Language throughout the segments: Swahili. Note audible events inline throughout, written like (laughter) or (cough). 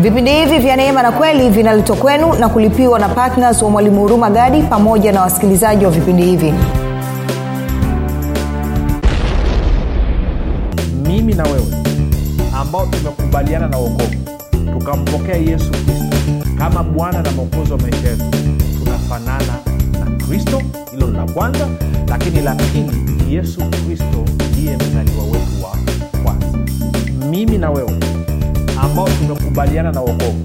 vipindi hivi vya neema na kweli vinaletwa kwenu na kulipiwa na ptns wa mwalimu huruma gadi pamoja na wasikilizaji wa vipindi hivi. Mimi na wewe ambao tumekubaliana na uokovu tukampokea yesu kristo kama bwana na mwokozi wa maisha yetu tunafanana na kristo hilo la kwanza lakini la pili yesu kristo ndiye mzaliwa wetu wa kwanza. Mimi na wewe ambao tumekubaliana na wokovu.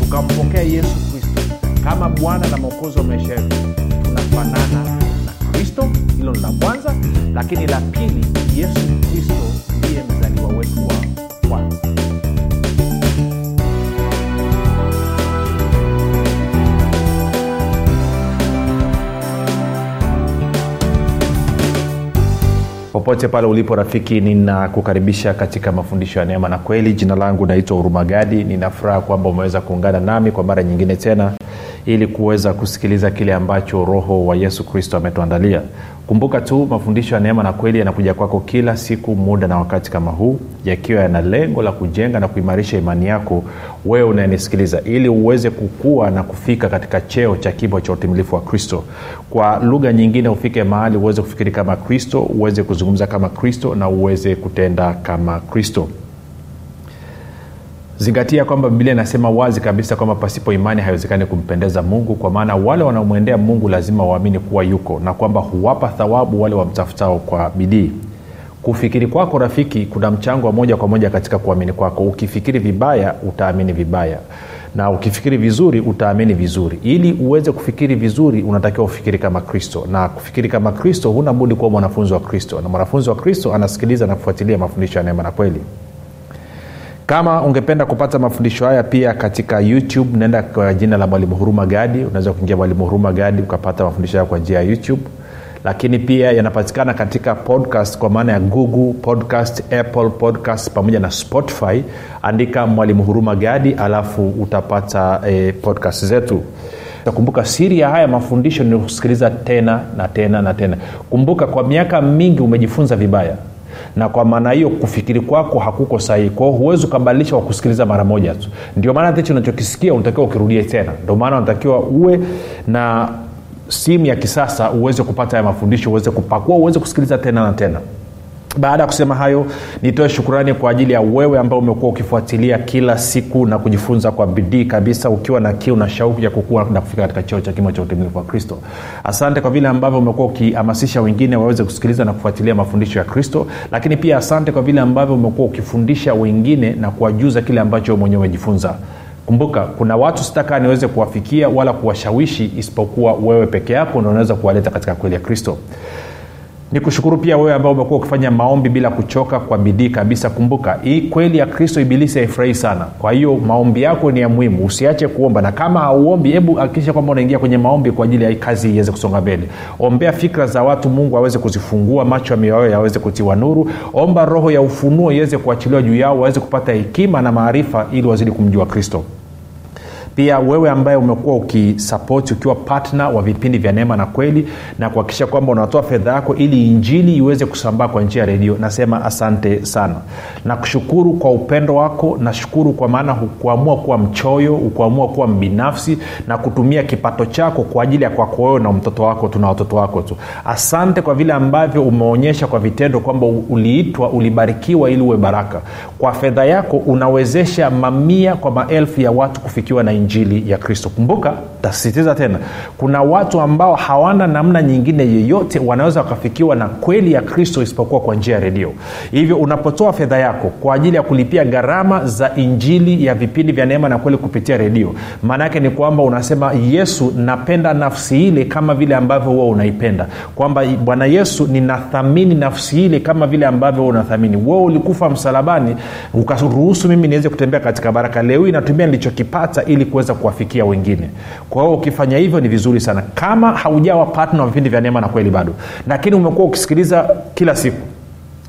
Tukampokea yesu kristo kama bwana na mwokozi wa maisha yetu. Tunafanana na kristo hilo ni la kwanza lakini la pili yesu kristo popote pale ulipo rafiki ninakukaribisha katika mafundisho ya neema na kweli. Jina langu naitwa urumagadi ninafuraha kwamba umeweza kuungana nami kwa mara nyingine tena ili kuweza kusikiliza kile ambacho roho wa yesu kristo ametuandalia. Kumbuka tu mafundisho ya neema na kweli yanakuja kwako kila siku muda na wakati kama huu yakiwa yana lengo la kujenga na kuimarisha imani yako wewe unayenisikiliza ili uweze kukua na kufika katika cheo cha kimo cha utimilifu wa kristo. Kwa lugha nyingine ufike mahali uweze kufikiri kama kristo uweze kuzungumza kama kristo na uweze kutenda kama kristo zingatia kwamba biblia inasema wazi kabisa kwamba pasipo imani haiwezekani kumpendeza mungu kwa maana wale wanaomwendea mungu lazima waamini kuwa yuko na kwamba huwapa thawabu wale wamtafutao kwa bidii. Kufikiri kwako rafiki kuna mchango wa moja kwa moja katika kuamini kwako. Ukifikiri vibaya utaamini vibaya. Na ukifikiri vizuri utaamini vizuri. Ili uweze kufikiri vizuri unatakiwa ufikiri kama kristo. Na kufikiri kama kristo huna budi kuwa mwanafunzi wa kristo. Na mwanafunzi wa kristo anasikiliza na kufuatilia mafundisho ya neema na kweli kama ungependa kupata mafundisho haya pia katika youtube naenda kwa jina la mwalimu huruma gadi. Unaweza kuingia mwalimu huruma gadi ukapata mafundisho haya kwa njia ya youtube. Lakini pia yanapatikana katika podcast kwa maana ya google podcast apple podcast pamoja na spotify. Andika mwalimu huruma gadi alafu utapata eh, podcast zetu. Kumbuka siri ya haya mafundisho ni kusikiliza tena na tena na tena. Kumbuka kwa miaka mingi umejifunza vibaya na kwa maana hiyo kufikiri kwako hakuko sahihi. Kwao huwezi ukabadilisha kwa kusikiliza mara moja tu. Ndio maana hicho unachokisikia unatakiwa ukirudie tena. Ndio maana unatakiwa uwe na simu ya kisasa uweze kupata haya mafundisho uweze kupakua uweze kusikiliza tena na tena baada ya kusema hayo nitoe shukurani kwa ajili ya wewe ambao umekuwa ukifuatilia kila siku na kujifunza kwa bidii kabisa ukiwa na kiu na shauku ya kukua na kufika katika cheo cha kimo cha utimilifu wa kristo. Asante kwa vile ambavyo umekuwa ukihamasisha wengine waweze kusikiliza na kufuatilia mafundisho ya kristo lakini pia asante kwa vile ambavyo umekuwa ukifundisha wengine na kuwajuza kile ambacho mwenyewe umejifunza. Kumbuka kuna watu sitakaa niweze kuwafikia wala kuwashawishi isipokuwa wewe peke yako ndo unaweza kuwaleta katika kweli ya kristo ni kushukuru pia wewe ambao umekuwa ukifanya maombi bila kuchoka kwa bidii kabisa. Kumbuka hii kweli ya kristo ibilisi haifurahi sana. Kwa hiyo maombi yako ni ya muhimu. Usiache kuomba na kama hauombi hebu hakikisha kwamba unaingia kwenye maombi kwa ajili ya hii kazi iweze kusonga mbele. Ombea fikra za watu mungu aweze kuzifungua macho ya mioyo yaweze kutiwa nuru. Omba roho ya ufunuo iweze kuachiliwa juu yao waweze kupata hekima na maarifa ili wazidi kumjua kristo pia wewe ambaye umekuwa ukisapoti ukiwa patna wa vipindi vya neema na kweli na kuhakikisha kwamba unatoa fedha yako ili injili iweze kusambaa kwa njia ya redio nasema asante sana. Nakushukuru kwa upendo wako nashukuru kwa maana hukuamua kuwa mchoyo hukuamua kuwa mbinafsi na kutumia kipato chako kwa ajili ya kwako wewe na mtoto wako tuna watoto wako tu. Asante kwa vile ambavyo umeonyesha kwa vitendo kwamba uliitwa ulibarikiwa ili uwe baraka. Kwa fedha yako unawezesha mamia kwa maelfu ya watu kufikiwa na injili ya kristo. Kumbuka tasisitiza tena kuna watu ambao hawana namna nyingine yeyote wanaweza wakafikiwa na kweli ya kristo isipokuwa kwa njia ya redio. Hivyo unapotoa fedha yako kwa ajili ya kulipia gharama za injili ya vipindi vya neema na kweli kupitia redio maana ni kwamba unasema yesu napenda nafsi ile kama vile ambavyo huwa unaipenda. Kwamba bwana yesu ninathamini nafsi ile kama vile ambavyo unathamini. Wewe ulikufa msalabani ukaruhusu mimi niweze kutembea katika baraka. Leo hii natumia nilichokipata ili kuweza kuwafikia wengine. Kwa hiyo ukifanya hivyo ni vizuri sana. Kama haujawa patna wa vipindi vya neema na kweli bado. Lakini umekuwa ukisikiliza kila siku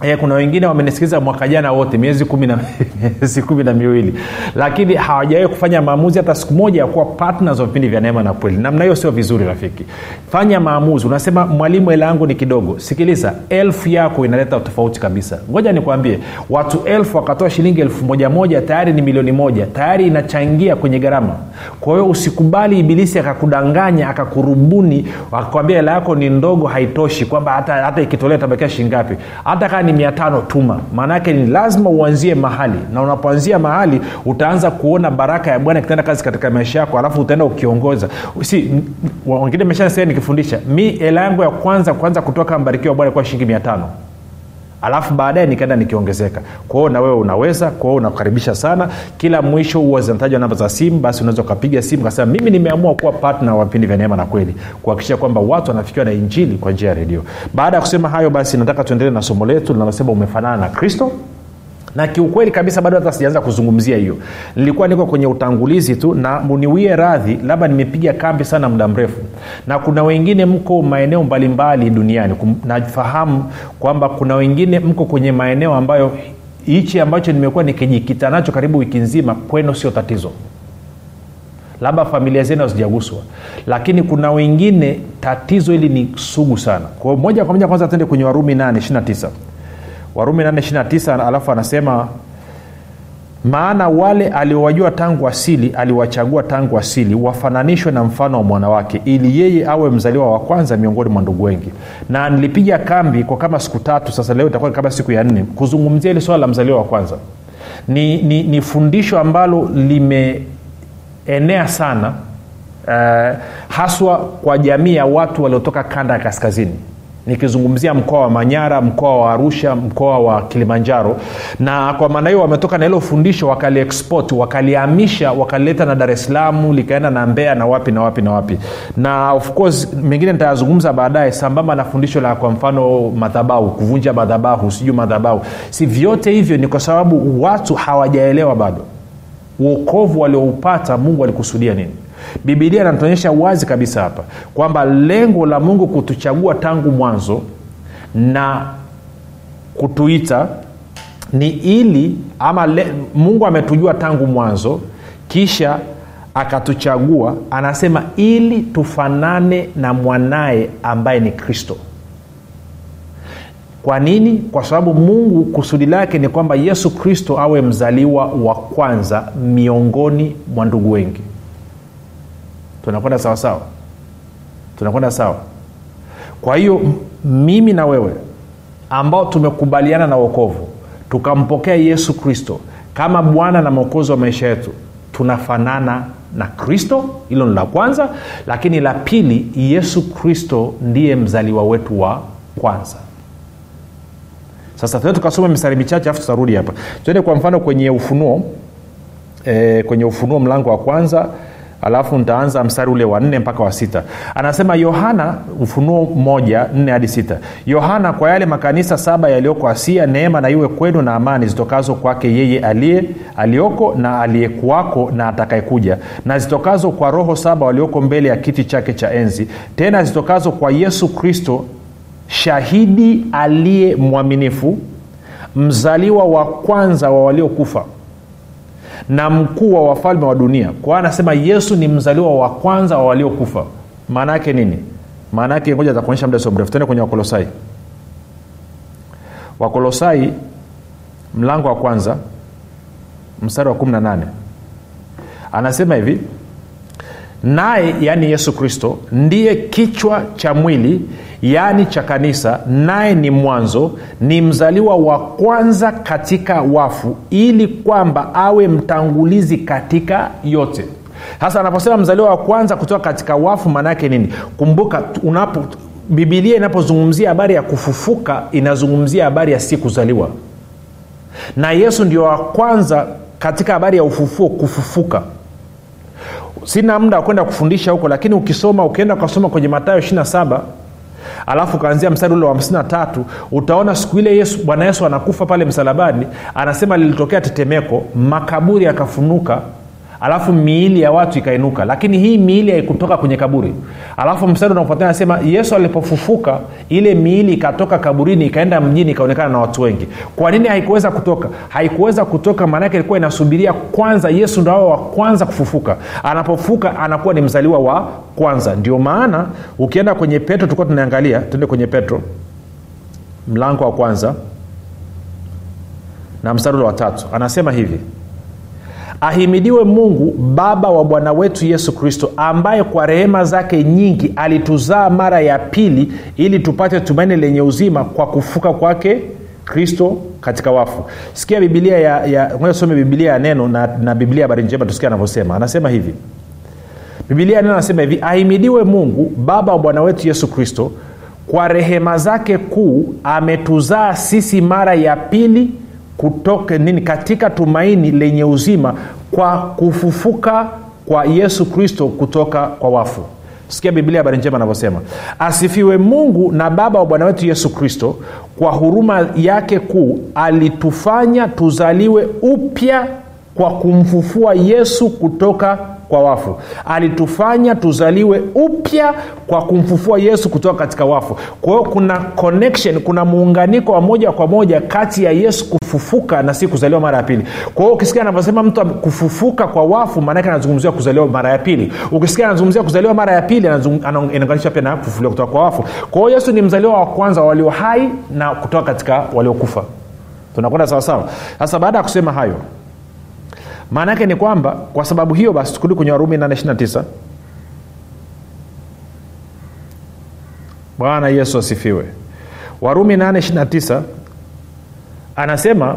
E, kuna wengine wamenisikiliza mwaka jana wote miezi kumi na (laughs) miezi kumi na miwili. Lakini hawajawahi kufanya maamuzi hata siku moja ya kuwa partners wa vipindi vya neema na kweli. Namna hiyo sio vizuri rafiki. Fanya maamuzi. Unasema mwalimu hela yangu ni kidogo. Sikiliza elfu yako inaleta tofauti kabisa. Ngoja nikwambie watu elfu wakatoa shilingi elfu moja moja tayari ni milioni moja. Tayari inachangia kwenye gharama. Kwa hiyo usikubali ibilisi akakudanganya akakurubuni akakwambia hela yako ni ndogo haitoshi kwamba hata, hata ikitolea tabakia shingapi hata kaa ni mia tano tuma. Maanaake ni lazima uanzie mahali. Na unapoanzia mahali utaanza kuona baraka ya bwana ikitenda kazi katika maisha yako alafu utaenda ukiongoza. Si wengine meshasia nikifundisha mi hela yangu ya kwanza kwanza kutoka mbarikiwa bwana ilikuwa shilingi mia tano alafu baadaye nikaenda nikiongezeka. Kwao na wewe unaweza kwao unakaribisha sana. Kila mwisho huwa zinatajwa namba za simu basi unaweza ukapiga simu kasema mimi nimeamua kuwa patna wa vipindi vya neema na kweli. Kuhakikisha kwamba watu wanafikiwa na injili kwa njia ya redio. Baada ya kusema hayo basi nataka tuendelee na somo letu linalosema umefanana na kristo na kiukweli kabisa bado hata sijaanza kuzungumzia hiyo. Nilikuwa niko kwenye utangulizi tu na muniwie radhi labda nimepiga kambi sana muda mrefu. Na kuna wengine mko maeneo mbalimbali duniani. Nafahamu kwamba kuna wengine mko kwenye maeneo ambayo hichi ambacho nimekuwa nikijikita nacho karibu wiki nzima kwenu sio tatizo. Labda familia zenu hazijaguswa. Lakini kuna wengine tatizo hili ni sugu sana. Kwao moja kwa moja kwanza tuende kwenye warumi 8 29 warumi 829 alafu anasema maana wale aliowajua tangu asili aliwachagua tangu asili wafananishwe na mfano wa mwanawake ili yeye awe mzaliwa wa kwanza miongoni mwa ndugu wengi. Na nilipiga kambi kwa kama siku tatu sasa leo itakuwa kama siku ya nne kuzungumzia hili swala la mzaliwa wa kwanza. Ni, ni, ni fundisho ambalo limeenea sana uh, haswa kwa jamii ya watu waliotoka kanda ya kaskazini nikizungumzia mkoa wa manyara mkoa wa arusha mkoa wa kilimanjaro. Na kwa maana hiyo wametoka na hilo fundisho wakaliexport wakalihamisha wakalileta na dar es salaam likaenda na mbea na wapi na wapi na wapi. Na of course mengine nitayazungumza baadaye sambamba na fundisho la kwa mfano madhabahu kuvunja madhabahu sijui madhabahu. Si vyote hivyo ni kwa sababu watu hawajaelewa bado. Uokovu walioupata mungu alikusudia nini bibilia inatuonyesha wazi kabisa hapa kwamba lengo la mungu kutuchagua tangu mwanzo na kutuita ni ili ama le, mungu ametujua tangu mwanzo kisha akatuchagua anasema ili tufanane na mwanaye ambaye ni kristo. Kwa nini? Kwa sababu mungu kusudi lake ni kwamba yesu kristo awe mzaliwa wa kwanza miongoni mwa ndugu wengi tunakwenda sawasawa tunakwenda sawa. Kwa hiyo mimi na wewe ambao tumekubaliana na uokovu tukampokea yesu kristo kama bwana na mwokozi wa maisha yetu tunafanana na kristo. Hilo ni la kwanza. Lakini la pili yesu kristo ndiye mzaliwa wetu wa kwanza. Sasa tue tukasoma mistari michache alafu tutarudi hapa. Tuende kwa mfano kwenye ufunuo e, kwenye ufunuo mlango wa kwanza alafu ntaanza mstari ule wa nne mpaka wa sita. Anasema yohana ufunuo moja nne hadi sita. Yohana kwa yale makanisa saba yaliyoko asia neema na iwe kwenu na amani zitokazo kwake yeye aliye aliyoko na aliyekuwako na atakayekuja na zitokazo kwa roho saba walioko mbele ya kiti chake cha enzi tena zitokazo kwa yesu kristo shahidi aliye mwaminifu mzaliwa wa kwanza wa waliokufa na mkuu wa wafalme wa dunia. Kwa anasema yesu ni mzaliwa wa kwanza wa waliokufa. Maana yake nini? Maana yake ngoja takuonyesha muda sio mrefu. Tende kwenye wakolosai. Wakolosai mlango wa kwanza mstari wa 18 anasema hivi naye yaani yesu kristo ndiye kichwa cha mwili yaani cha kanisa naye ni mwanzo ni mzaliwa wa kwanza katika wafu ili kwamba awe mtangulizi katika yote. Sasa anaposema mzaliwa wa kwanza kutoka katika wafu maana yake nini? Kumbuka unapo bibilia inapozungumzia habari ya kufufuka inazungumzia habari ya si kuzaliwa. Na yesu ndio wa kwanza katika habari ya ufufuo kufufuka. Sina muda wa kwenda kufundisha huko lakini ukisoma ukienda ukasoma kwenye matayo 27 alafu ukaanzia mstari ule wa 53 utaona siku ile yesu bwana yesu anakufa pale msalabani anasema lilitokea tetemeko makaburi yakafunuka alafu miili ya watu ikainuka. Lakini hii miili haikutoka kwenye kaburi. Alafu mstari unaofuatia anasema yesu alipofufuka ile miili ikatoka kaburini ikaenda mjini ikaonekana na watu wengi. Kwa nini haikuweza kutoka? Haikuweza kutoka maanaake ilikuwa inasubiria kwanza yesu ndo awe wa kwanza kufufuka. Anapofuka anakuwa ni mzaliwa wa kwanza. Ndio maana ukienda kwenye petro tulikuwa tunaangalia tuende kwenye petro mlango wa kwanza na mstari ule wa anasema hivi ahimidiwe mungu baba wa bwana wetu yesu kristo ambaye kwa rehema zake nyingi alituzaa mara ya pili ili tupate tumaini lenye uzima kwa kufuka kwake kristo katika wafu. Sikia bibilia ya, ya some bibilia ya neno na, na bibilia habari njema tusikia anavyosema. Anasema hivi. Bibilia neno anasema hivi ahimidiwe mungu baba wa bwana wetu yesu kristo kwa rehema zake kuu ametuzaa sisi mara ya pili kutoka nini katika tumaini lenye uzima kwa kufufuka kwa yesu kristo kutoka kwa wafu. Sikia biblia habari njema anavyosema asifiwe mungu na baba wa bwana wetu yesu kristo kwa huruma yake kuu alitufanya tuzaliwe upya kwa kumfufua yesu kutoka kwa wafu. Alitufanya tuzaliwe upya kwa kumfufua yesu kutoka katika wafu. Kwa hiyo kuna connection kuna muunganiko wa moja kwa moja kati ya yesu kufufuka na si kuzaliwa mara ya pili. Kwa hiyo ukisikia anavyosema mtu kufufuka kwa wafu maanake anazungumzia kuzaliwa mara ya pili. Ukisikia anazungumzia kuzaliwa mara ya pili inaunganisha pia na kufufuliwa kutoka kwa wafu. Kwa hiyo yesu ni mzaliwa wa kwanza walio hai na kutoka katika waliokufa. Tunakwenda sawasawa? Sasa baada ya kusema hayo maana yake ni kwamba kwa sababu hiyo basi tukirudi kwenye warumi 829 bwana yesu asifiwe. Warumi 829 anasema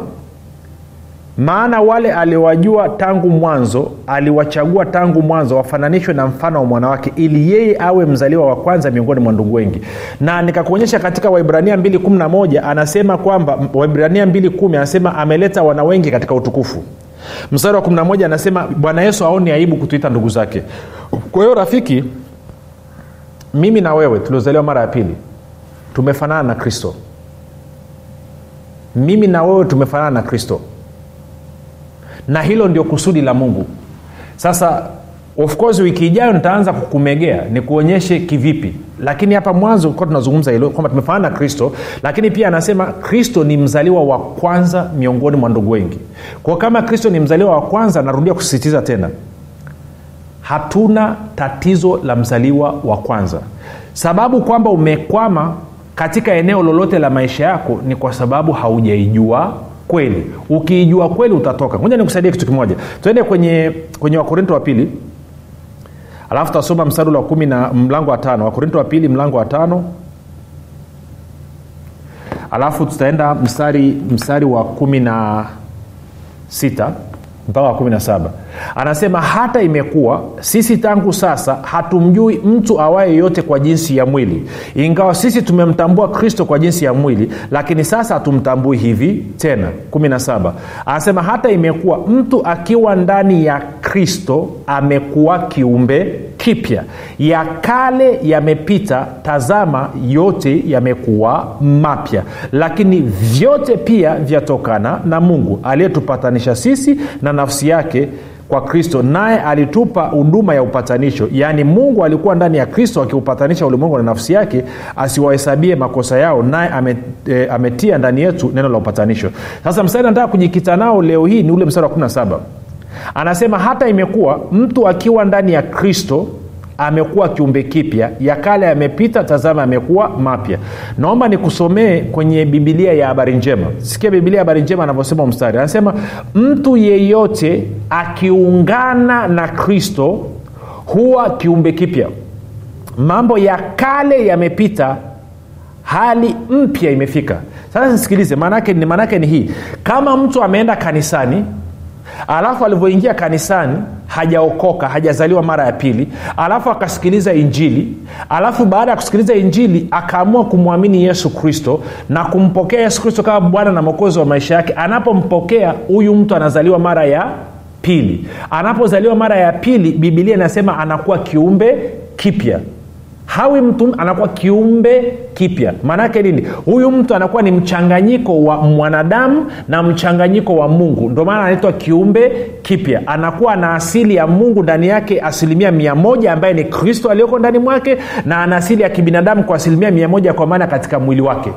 maana wale aliwajua tangu mwanzo aliwachagua tangu mwanzo wafananishwe na mfano wa mwanawake ili yeye awe mzaliwa wa kwanza miongoni mwa ndugu wengi. Na nikakuonyesha katika waibrania 211 anasema kwamba waibrania 21 anasema ameleta wana wengi katika utukufu mstari wa 11 anasema bwana yesu aoni aibu kutuita ndugu zake. Kwa hiyo rafiki mimi na wewe tuliozaliwa mara ya pili tumefanana na kristo. Mimi na wewe tumefanana na kristo. Na hilo ndio kusudi la mungu. Sasa of course wiki ijayo nitaanza kukumegea nikuonyeshe kivipi. Lakini hapa mwanzo kuwa tunazungumza hilo kwamba tumefanana na kristo lakini pia anasema kristo ni mzaliwa wa kwanza miongoni mwa ndugu wengi. Kwa kama kristo ni mzaliwa wa kwanza narudia kusisitiza tena hatuna tatizo la mzaliwa wa kwanza. Sababu kwamba umekwama katika eneo lolote la maisha yako ni kwa sababu haujaijua kweli. Ukiijua kweli utatoka. Moja nikusaidie kitu kimoja. Tuende kwenye kwenye wakorinto wa pili alafu tutasoma mstari wa kumi na mlango wa tano wakorinto wa pili mlango wa tano. Alafu tutaenda mstari mstari wa kumi na sita mpaka wa kumi na saba. Anasema hata imekuwa sisi tangu sasa hatumjui mtu awaye yote kwa jinsi ya mwili. Ingawa sisi tumemtambua kristo kwa jinsi ya mwili lakini sasa hatumtambui hivi tena. 17 anasema hata imekuwa mtu akiwa ndani ya kristo amekuwa kiumbe kipya. Ya kale yamepita tazama yote yamekuwa mapya. Lakini vyote pia vyatokana na mungu aliyetupatanisha sisi na nafsi yake kwa kristo. Naye alitupa huduma ya upatanisho. Yaani mungu alikuwa ndani ya kristo akiupatanisha ulimwengu na nafsi yake asiwahesabie makosa yao. Naye ame, e, ametia ndani yetu neno la upatanisho. Sasa mstari nataka kujikita nao leo hii ni ule mstari wa 17 anasema hata imekuwa mtu akiwa ndani ya kristo amekuwa kiumbe kipya ya kale yamepita tazama yamekuwa mapya. Naomba nikusomee kwenye bibilia ya habari njema. Sikia bibilia ya habari njema anavyosema mstari. Anasema mtu yeyote akiungana na kristo huwa kiumbe kipya. Mambo ya kale yamepita hali mpya imefika. Sasa sikilize maanake ni hii. Kama mtu ameenda kanisani alafu alivyoingia kanisani hajaokoka hajazaliwa mara ya pili. Alafu akasikiliza injili. Alafu baada ya kusikiliza injili akaamua kumwamini yesu kristo na kumpokea yesu kristo kama bwana na mwokozi wa maisha yake. Anapompokea huyu mtu anazaliwa mara ya pili. Anapozaliwa mara ya pili bibilia inasema anakuwa kiumbe kipya hawi mtu anakuwa kiumbe kipya. Maanaake nini? Huyu mtu anakuwa ni mchanganyiko wa mwanadamu na mchanganyiko wa mungu. Ndio maana anaitwa kiumbe kipya. Anakuwa na asili ya mungu ndani yake asilimia mia moja ambaye ni kristo aliyoko ndani mwake na ana asili ya kibinadamu kwa asilimia mia moja kwa maana katika mwili wake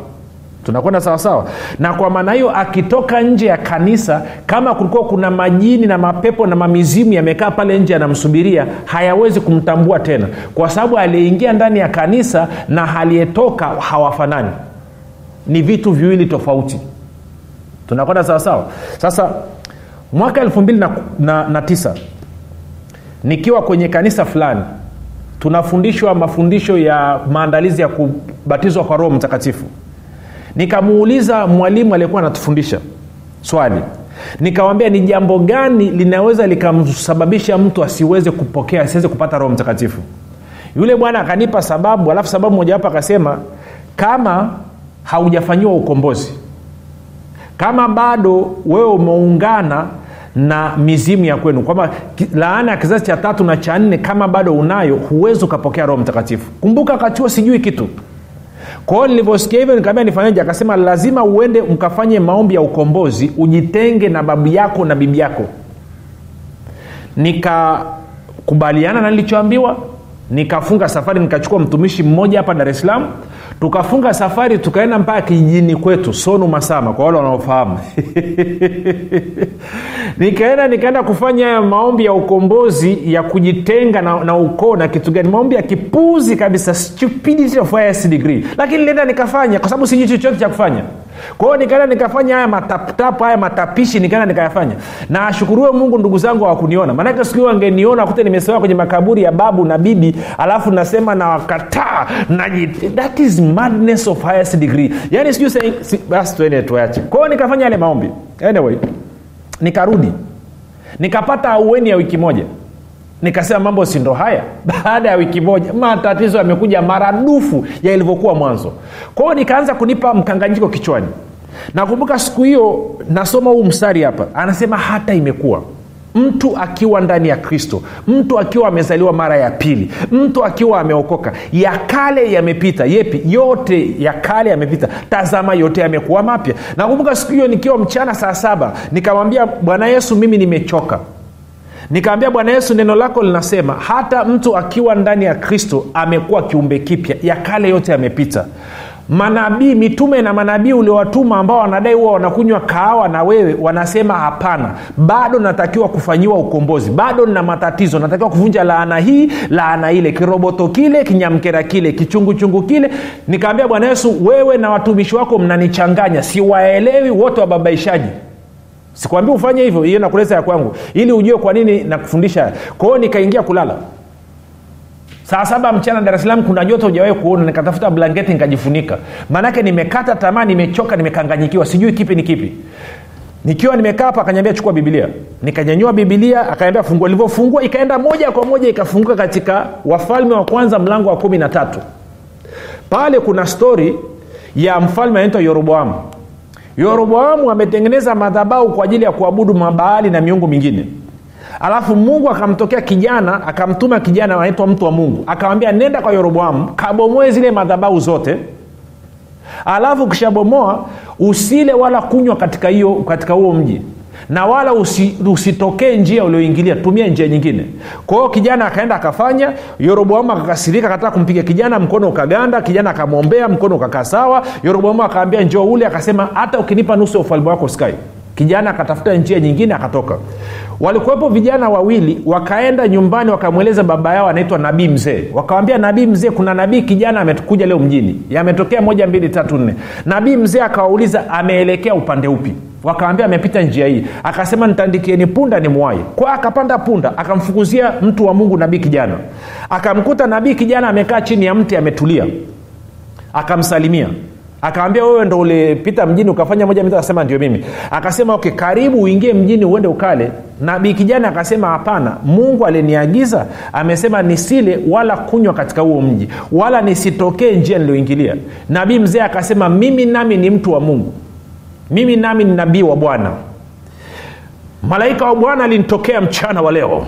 tunakwenda sawasawa na kwa maana hiyo akitoka nje ya kanisa kama kulikuwa kuna majini na mapepo na mamizimu yamekaa pale nje yanamsubiria hayawezi kumtambua tena. Kwa sababu aliyeingia ndani ya kanisa na aliyetoka hawafanani. Ni vitu viwili tofauti. Tunakwenda sawasawa sasa mwaka elfu mbili na, na, na tisa nikiwa kwenye kanisa fulani tunafundishwa mafundisho ya maandalizi ya kubatizwa kwa roho mtakatifu nikamuuliza mwalimu aliyekuwa anatufundisha swali. Nikawambia ni jambo gani linaweza likamsababisha mtu asiweze kupokea asiweze kupata roho mtakatifu? Yule bwana akanipa sababu alafu sababu mojawapo akasema kama haujafanyiwa ukombozi kama bado wewe umeungana na mizimu ya kwenu kwamba laana ya kizazi cha tatu na cha nne kama bado unayo huwezi ukapokea roho mtakatifu. Kumbuka wakati huo sijui kitu kwao nilivyosikia hivyo nikaambia nifanyeje? Akasema lazima uende mkafanye maombi ya ukombozi ujitenge na babu yako na bibi yako. Nikakubaliana na nilichoambiwa nikafunga safari nikachukua mtumishi mmoja hapa dar es salaam tukafunga safari tukaenda mpaka kijijini kwetu sonu masama kwa wale wanaofahamu. (laughs) Nikaenda nikaenda kufanya maombi ya ukombozi ya kujitenga na, na ukoo na kitu gani. Maombi ya kipuzi kabisa stupidity of degree. Lakini nilienda nikafanya kwa sababu sijui chochote cha kufanya kwa hiyo nikaenda nikafanya haya mataputapu haya matapishi nikaenda nikayafanya. Na ashukuriwe mungu ndugu zangu hawakuniona. Maanake siku hiyo wangeniona kute nimesewa kwenye makaburi ya babu na bibi alafu nasema na wakataa that is madness of highest degree. Yani sijui si, basi tuende tuache. Kwa hiyo nikafanya yale maombi. Anyway nikarudi. Nikapata aueni ya wiki moja nikasema mambo sindo haya. (laughs) Baada ya wiki moja matatizo yamekuja maradufu ya ilivyokuwa mwanzo. Kwa hiyo nikaanza kunipa mkanganyiko kichwani. Nakumbuka siku hiyo nasoma huu mstari hapa. Anasema hata imekuwa. Mtu akiwa ndani ya kristo mtu akiwa amezaliwa mara ya pili mtu akiwa ameokoka ya kale yamepita. Yepi? Yote ya kale yamepita. Tazama yote yamekuwa mapya. Nakumbuka siku hiyo nikiwa mchana saa saba nikamwambia bwana yesu mimi nimechoka nikaambia bwana yesu neno lako linasema hata mtu akiwa ndani ya kristo amekuwa kiumbe kipya ya kale yote yamepita. Manabii mitume na manabii uliowatuma ambao wanadai huwa wanakunywa kahawa na wewe wanasema hapana. Bado natakiwa kufanyiwa ukombozi. Bado nina matatizo. Natakiwa kuvunja laana hii laana ile. Kiroboto kile kinyamkera kile kichunguchungu kile. Nikaambia bwana yesu wewe na watumishi wako mnanichanganya. Siwaelewi wote wababaishaji sikwambii ufanye hivyo hiyo nakuleza ya kwangu. Ili ujue kwa nini nakufundisha. Kwa hiyo nikaingia kulala. Saa saba mchana dar es salaam kuna joto ujawahi kuona. Nikatafuta blanketi nikajifunika. Maanake nimekata tamaa nimechoka nimekanganyikiwa sijui kipi ni kipi. Nikiwa nimekaa hapa akanyambia chukua bibilia nikanyanyua bibilia akaniambia fungua ilivyofungua ikaenda moja kwa moja ikafunguka katika wafalme wa kwanza mlango wa kumi na tatu. Pale kuna stori ya mfalme anaitwa yoroboamu yoroboamu ametengeneza madhabau kwa ajili ya kuabudu mabaali na miungu mingine. Alafu mungu akamtokea kijana akamtuma kijana anaitwa mtu wa mungu. Akamwambia nenda kwa yoroboamu kabomoe zile madhabau zote. Alafu ukishabomoa usile wala kunywa katika hiyo katika huo mji na wala usi, usitokee njia ulioingilia. Tumia njia nyingine. Kwa kijana akaenda akafanya yoroboamu akakasirika akataka kumpiga kijana mkono ukaganda kijana akamwombea mkono ukakaa sawa. Yoroboamu akaambia njoo ule. Akasema hata ukinipa nusu ya ufalme wako skai kijana akatafuta njia nyingine akatoka. Walikuwepo vijana wawili wakaenda nyumbani wakamweleza baba yao anaitwa nabii mzee. Wakawambia nabii mzee kuna nabii kijana amekuja leo mjini. Yametokea moja mbili tatu nne. Nabii mzee akawauliza ameelekea upande upi wakawambia amepita njia hii. Akasema nitandikieni punda ni mwai kwa akapanda punda akamfukuzia mtu wa mungu nabii kijana. Akamkuta nabii kijana amekaa chini ya mti ametulia. Akamsalimia. Akaambia wewe ndo ulipita mjini ukafanya moja mita? Akasema ndio mimi. Akasema okay karibu uingie mjini uende ukale. Nabii kijana akasema hapana mungu aliniagiza. Amesema nisile wala kunywa katika huo mji wala nisitokee njia nilioingilia nabii mzee akasema mimi nami ni mtu wa mungu mimi nami ni nabii wa bwana. Malaika wa bwana alinitokea mchana wa leo.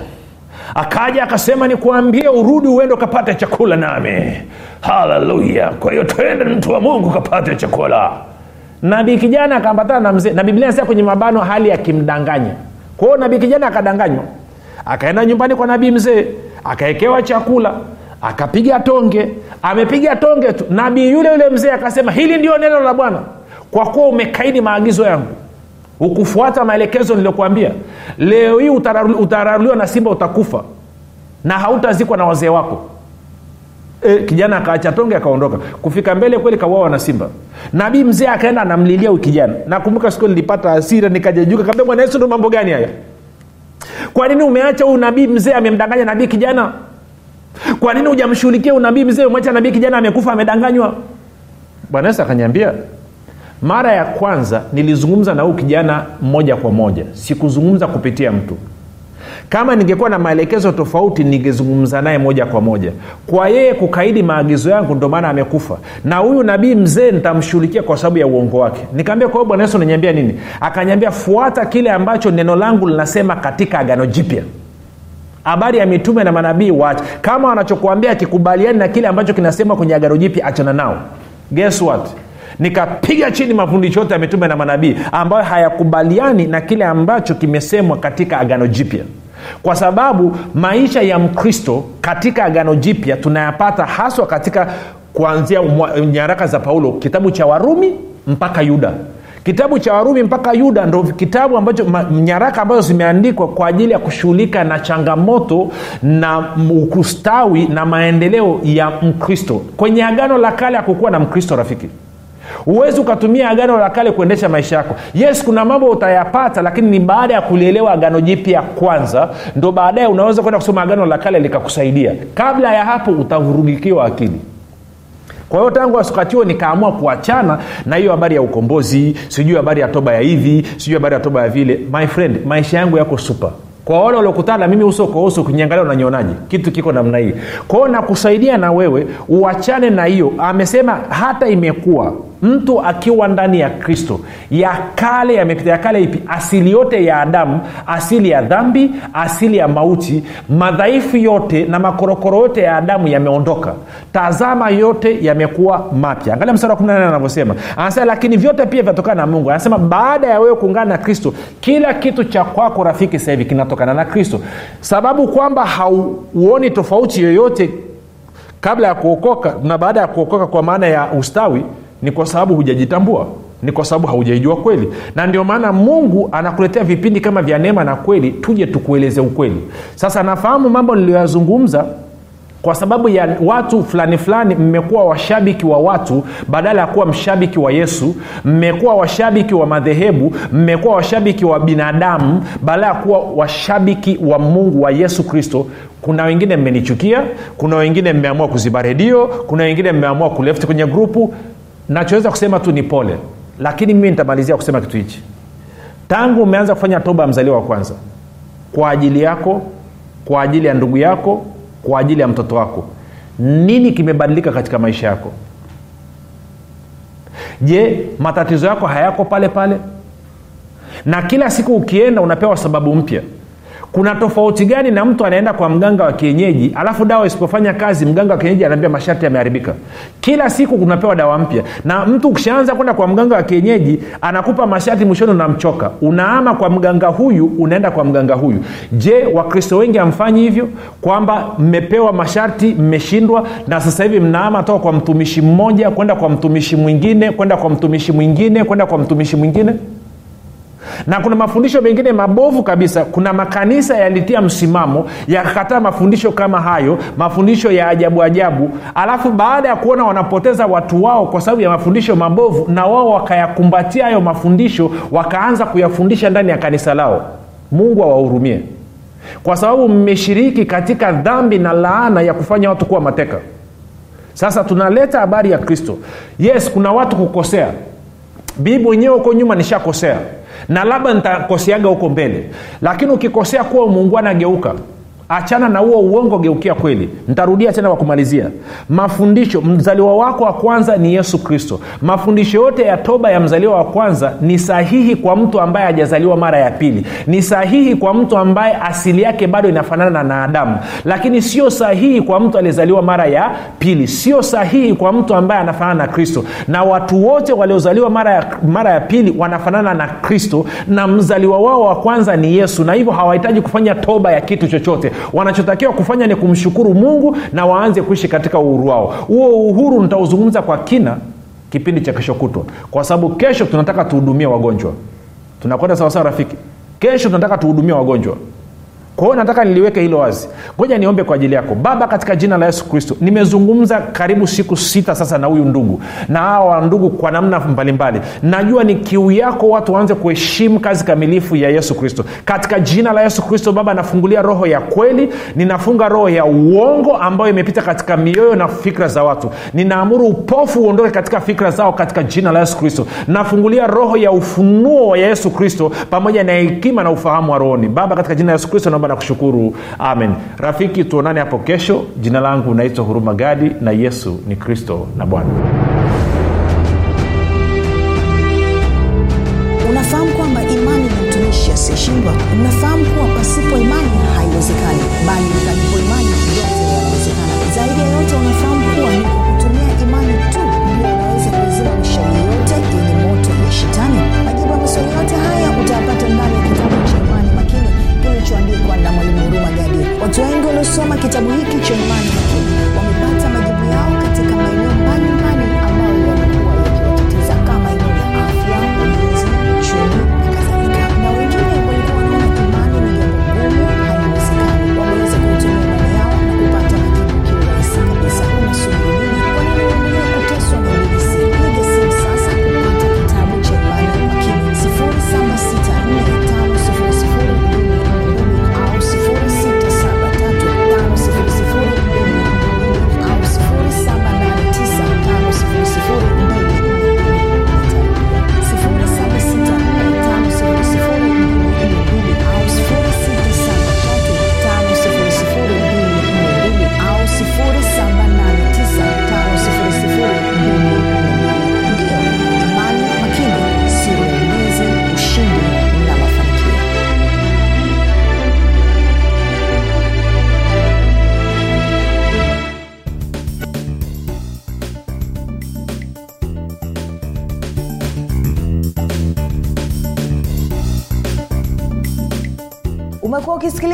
Akaja akasema nikuambie urudi uende ukapate chakula nami. Haleluya. Kwa hiyo twende mtu wa mungu ukapate chakula. Nabii kijana akaambatana na mzee na biblia nasema kwenye mabano hali akimdanganya kwa nabii kijana akadanganywa. Akaenda nyumbani kwa nabii mzee akaekewa chakula akapiga tonge. Amepiga tonge tu. Nabii yule yule mzee akasema hili ndio neno la bwana kwa kuwa umekaidi maagizo yangu ukufuata maelekezo niliyokuambia leo hii utararuliwa na simba utakufa na hautazikwa na wazee wako. E, kijana akaacha tonge akaondoka. Kufika mbele kweli kauawa na simba. Nabii mzee akaenda anamlilia kijana. Nakumbuka siku nilipata hasira nikajajuka kaambia bwana yesu ndo mambo gani haya? Kwa nini umeacha huyu nabii mzee amemdanganya nabii kijana? Kwa nini hujamshughulikia unabii mzee? Umwacha nabii kijana amekufa amedanganywa. Bwana yesu akanyambia mara ya kwanza nilizungumza na huu kijana moja kwa moja. Sikuzungumza kupitia mtu. Kama ningekuwa na maelekezo tofauti ningezungumza naye moja kwa moja. Kwa yeye kukaidi maagizo yangu ndio maana amekufa. Na huyu nabii mzee nitamshughulikia kwa sababu ya uongo wake. Nikaambia kwa hiyo bwana yesu unaniambia nini? Akaniambia fuata kile ambacho neno langu linasema katika agano jipya. Habari ya mitume na manabii waache. Kama wanachokuambia akikubaliani na kile ambacho kinasema kwenye agano jipya achana nao. Guess what nikapiga chini mafundisho yote ya mitume na manabii ambayo hayakubaliani na kile ambacho kimesemwa katika agano jipya. Kwa sababu maisha ya mkristo katika agano jipya tunayapata haswa katika kuanzia nyaraka za paulo kitabu cha warumi mpaka yuda. Kitabu cha warumi mpaka yuda ndo kitabu ambacho nyaraka ambazo zimeandikwa kwa ajili ya kushughulika na changamoto na ukustawi na maendeleo ya mkristo. Kwenye agano la kale hakukuwa na mkristo rafiki huwezi ukatumia agano la kale kuendesha maisha yako. Yes kuna mambo utayapata lakini ni baada ya kulielewa agano jipya kwanza ndo baadaye unaweza kwenda kusoma agano la kale likakusaidia. Kabla ya hapo utavurugikiwa akili. Kwa hiyo tangu wakati huo nikaamua kuachana na hiyo habari ya ukombozi sijui habari ya toba ya hivi sijui habari ya toba ya vile. My friend maisha yangu yako super. Kwa wale waliokutana na mimi uso kwa uso kunyangalia unanionaje? Kitu kiko namna hii. Kwao nakusaidia na wewe uachane na hiyo. Amesema hata imekuwa mtu akiwa ndani ya kristo ya kale yamepita ya kale ipi? Asili yote ya adamu asili ya dhambi asili ya mauti madhaifu yote na makorokoro yote ya adamu yameondoka. Tazama yote yamekuwa mapya. Angalia mstari wa 18 anavyosema. Anasema lakini vyote pia vyatokana na mungu. Anasema baada ya wewe kuungana na kristo kila kitu cha kwako rafiki sasa hivi kinatokana na kristo. Sababu kwamba hauoni tofauti yoyote kabla ya kuokoka na baada ya kuokoka kwa maana ya ustawi ni kwa sababu hujajitambua ni kwa sababu haujaijua kweli. Na ndio maana mungu anakuletea vipindi kama vya neema na kweli tuje tukueleze ukweli. Sasa nafahamu mambo niliyoyazungumza kwa sababu ya watu fulani fulani mmekuwa washabiki wa watu badala ya kuwa mshabiki wa yesu mmekuwa washabiki wa madhehebu mmekuwa washabiki wa binadamu badala ya kuwa washabiki wa mungu wa yesu kristo. Kuna wengine mmenichukia kuna wengine mmeamua kuziba redio kuna wengine mmeamua kulefti kwenye grupu nachoweza kusema tu ni pole lakini mimi nitamalizia kusema kitu hichi. Tangu umeanza kufanya toba ya mzaliwa wa kwanza kwa ajili yako kwa ajili ya ndugu yako kwa ajili ya mtoto wako nini kimebadilika katika maisha yako? Je matatizo yako hayako pale pale? Na kila siku ukienda unapewa sababu mpya kuna tofauti gani na mtu anaenda kwa mganga wa kienyeji alafu dawa isipofanya kazi mganga wa kienyeji anaambia masharti yameharibika? Kila siku kunapewa dawa mpya. Na mtu ukishaanza kwenda kwa mganga wa kienyeji anakupa masharti mwishoni unamchoka. Unaama kwa mganga huyu unaenda kwa mganga huyu. Je wakristo wengi hamfanyi hivyo? Kwamba mmepewa masharti mmeshindwa na sasa hivi mnaama toka kwa mtumishi mmoja kwenda kwa mtumishi mwingine kwenda kwa mtumishi mwingine kwenda kwa mtumishi mwingine na kuna mafundisho mengine mabovu kabisa. Kuna makanisa yalitia msimamo yakakataa mafundisho kama hayo mafundisho ya ajabu ajabu. Alafu baada ya kuona wanapoteza watu wao kwa sababu ya mafundisho mabovu na wao wakayakumbatia hayo mafundisho wakaanza kuyafundisha ndani ya kanisa lao. Mungu awahurumie. Kwa sababu mmeshiriki katika dhambi na laana ya kufanya watu kuwa mateka. Sasa tunaleta habari ya kristo. Yes kuna watu kukosea. Bibi mwenyewe huko nyuma nishakosea na labda nitakoseaga huko mbele. Lakini ukikosea kuwa muungwana geuka achana na huo uongo geukia kweli. Ntarudia tena kwa kumalizia. Mafundisho mzaliwa wako wa kwanza ni yesu kristo. Mafundisho yote ya toba ya mzaliwa wa kwanza ni sahihi kwa mtu ambaye hajazaliwa mara ya pili. Ni sahihi kwa mtu ambaye asili yake bado inafanana na adamu. Lakini sio sahihi kwa mtu aliyezaliwa mara ya pili. Sio sahihi kwa mtu ambaye anafanana na kristo. Na watu wote waliozaliwa mara mara ya pili wanafanana na kristo. Na mzaliwa wao wa kwanza ni yesu. Na hivyo hawahitaji kufanya toba ya kitu chochote wanachotakiwa kufanya ni kumshukuru mungu na waanze kuishi katika uhuru wao. Huo uhuru nitauzungumza kwa kina kipindi cha kesho kutwa. Kwa sababu kesho tunataka tuhudumie wagonjwa. Tunakwenda sawasawa rafiki? Kesho tunataka tuhudumie wagonjwa kwa hiyo nataka niliweke hilo wazi. Ngoja niombe kwa ajili yako. Baba katika jina la yesu kristo nimezungumza karibu siku sita sasa na huyu ndugu na hawa ndugu kwa namna mbalimbali. Najua ni kiu yako watu waanze kuheshimu kazi kamilifu ya yesu kristo. Katika jina la yesu kristo baba nafungulia roho ya kweli ninafunga roho ya uongo ambayo imepita katika mioyo na fikra za watu. Ninaamuru upofu uondoke katika fikra zao katika jina la yesu kristo. Nafungulia roho ya ufunuo wa yesu kristo pamoja na hekima na ufahamu wa rohoni. Baba katika jina la yesu kristo naomba nakushukuru amen. Rafiki tuonane hapo kesho. Jina langu naitwa huruma gadi na yesu ni kristo na bwana. Unafahamu kwamba imani na mtumishi asiyeshindwa. Unafahamu kuwa pasipo imani haiwezekani bali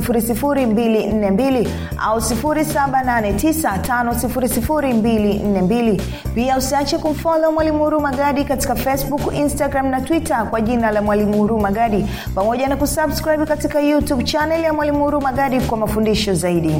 6735242 au 789 pia usiache kumfolo mwalimu huru magadi katika facebook instagram na twitter kwa jina la mwalimu huru magadi pamoja na kusubscribe katika youtube chaneli ya mwalimu huru magadi kwa mafundisho zaidi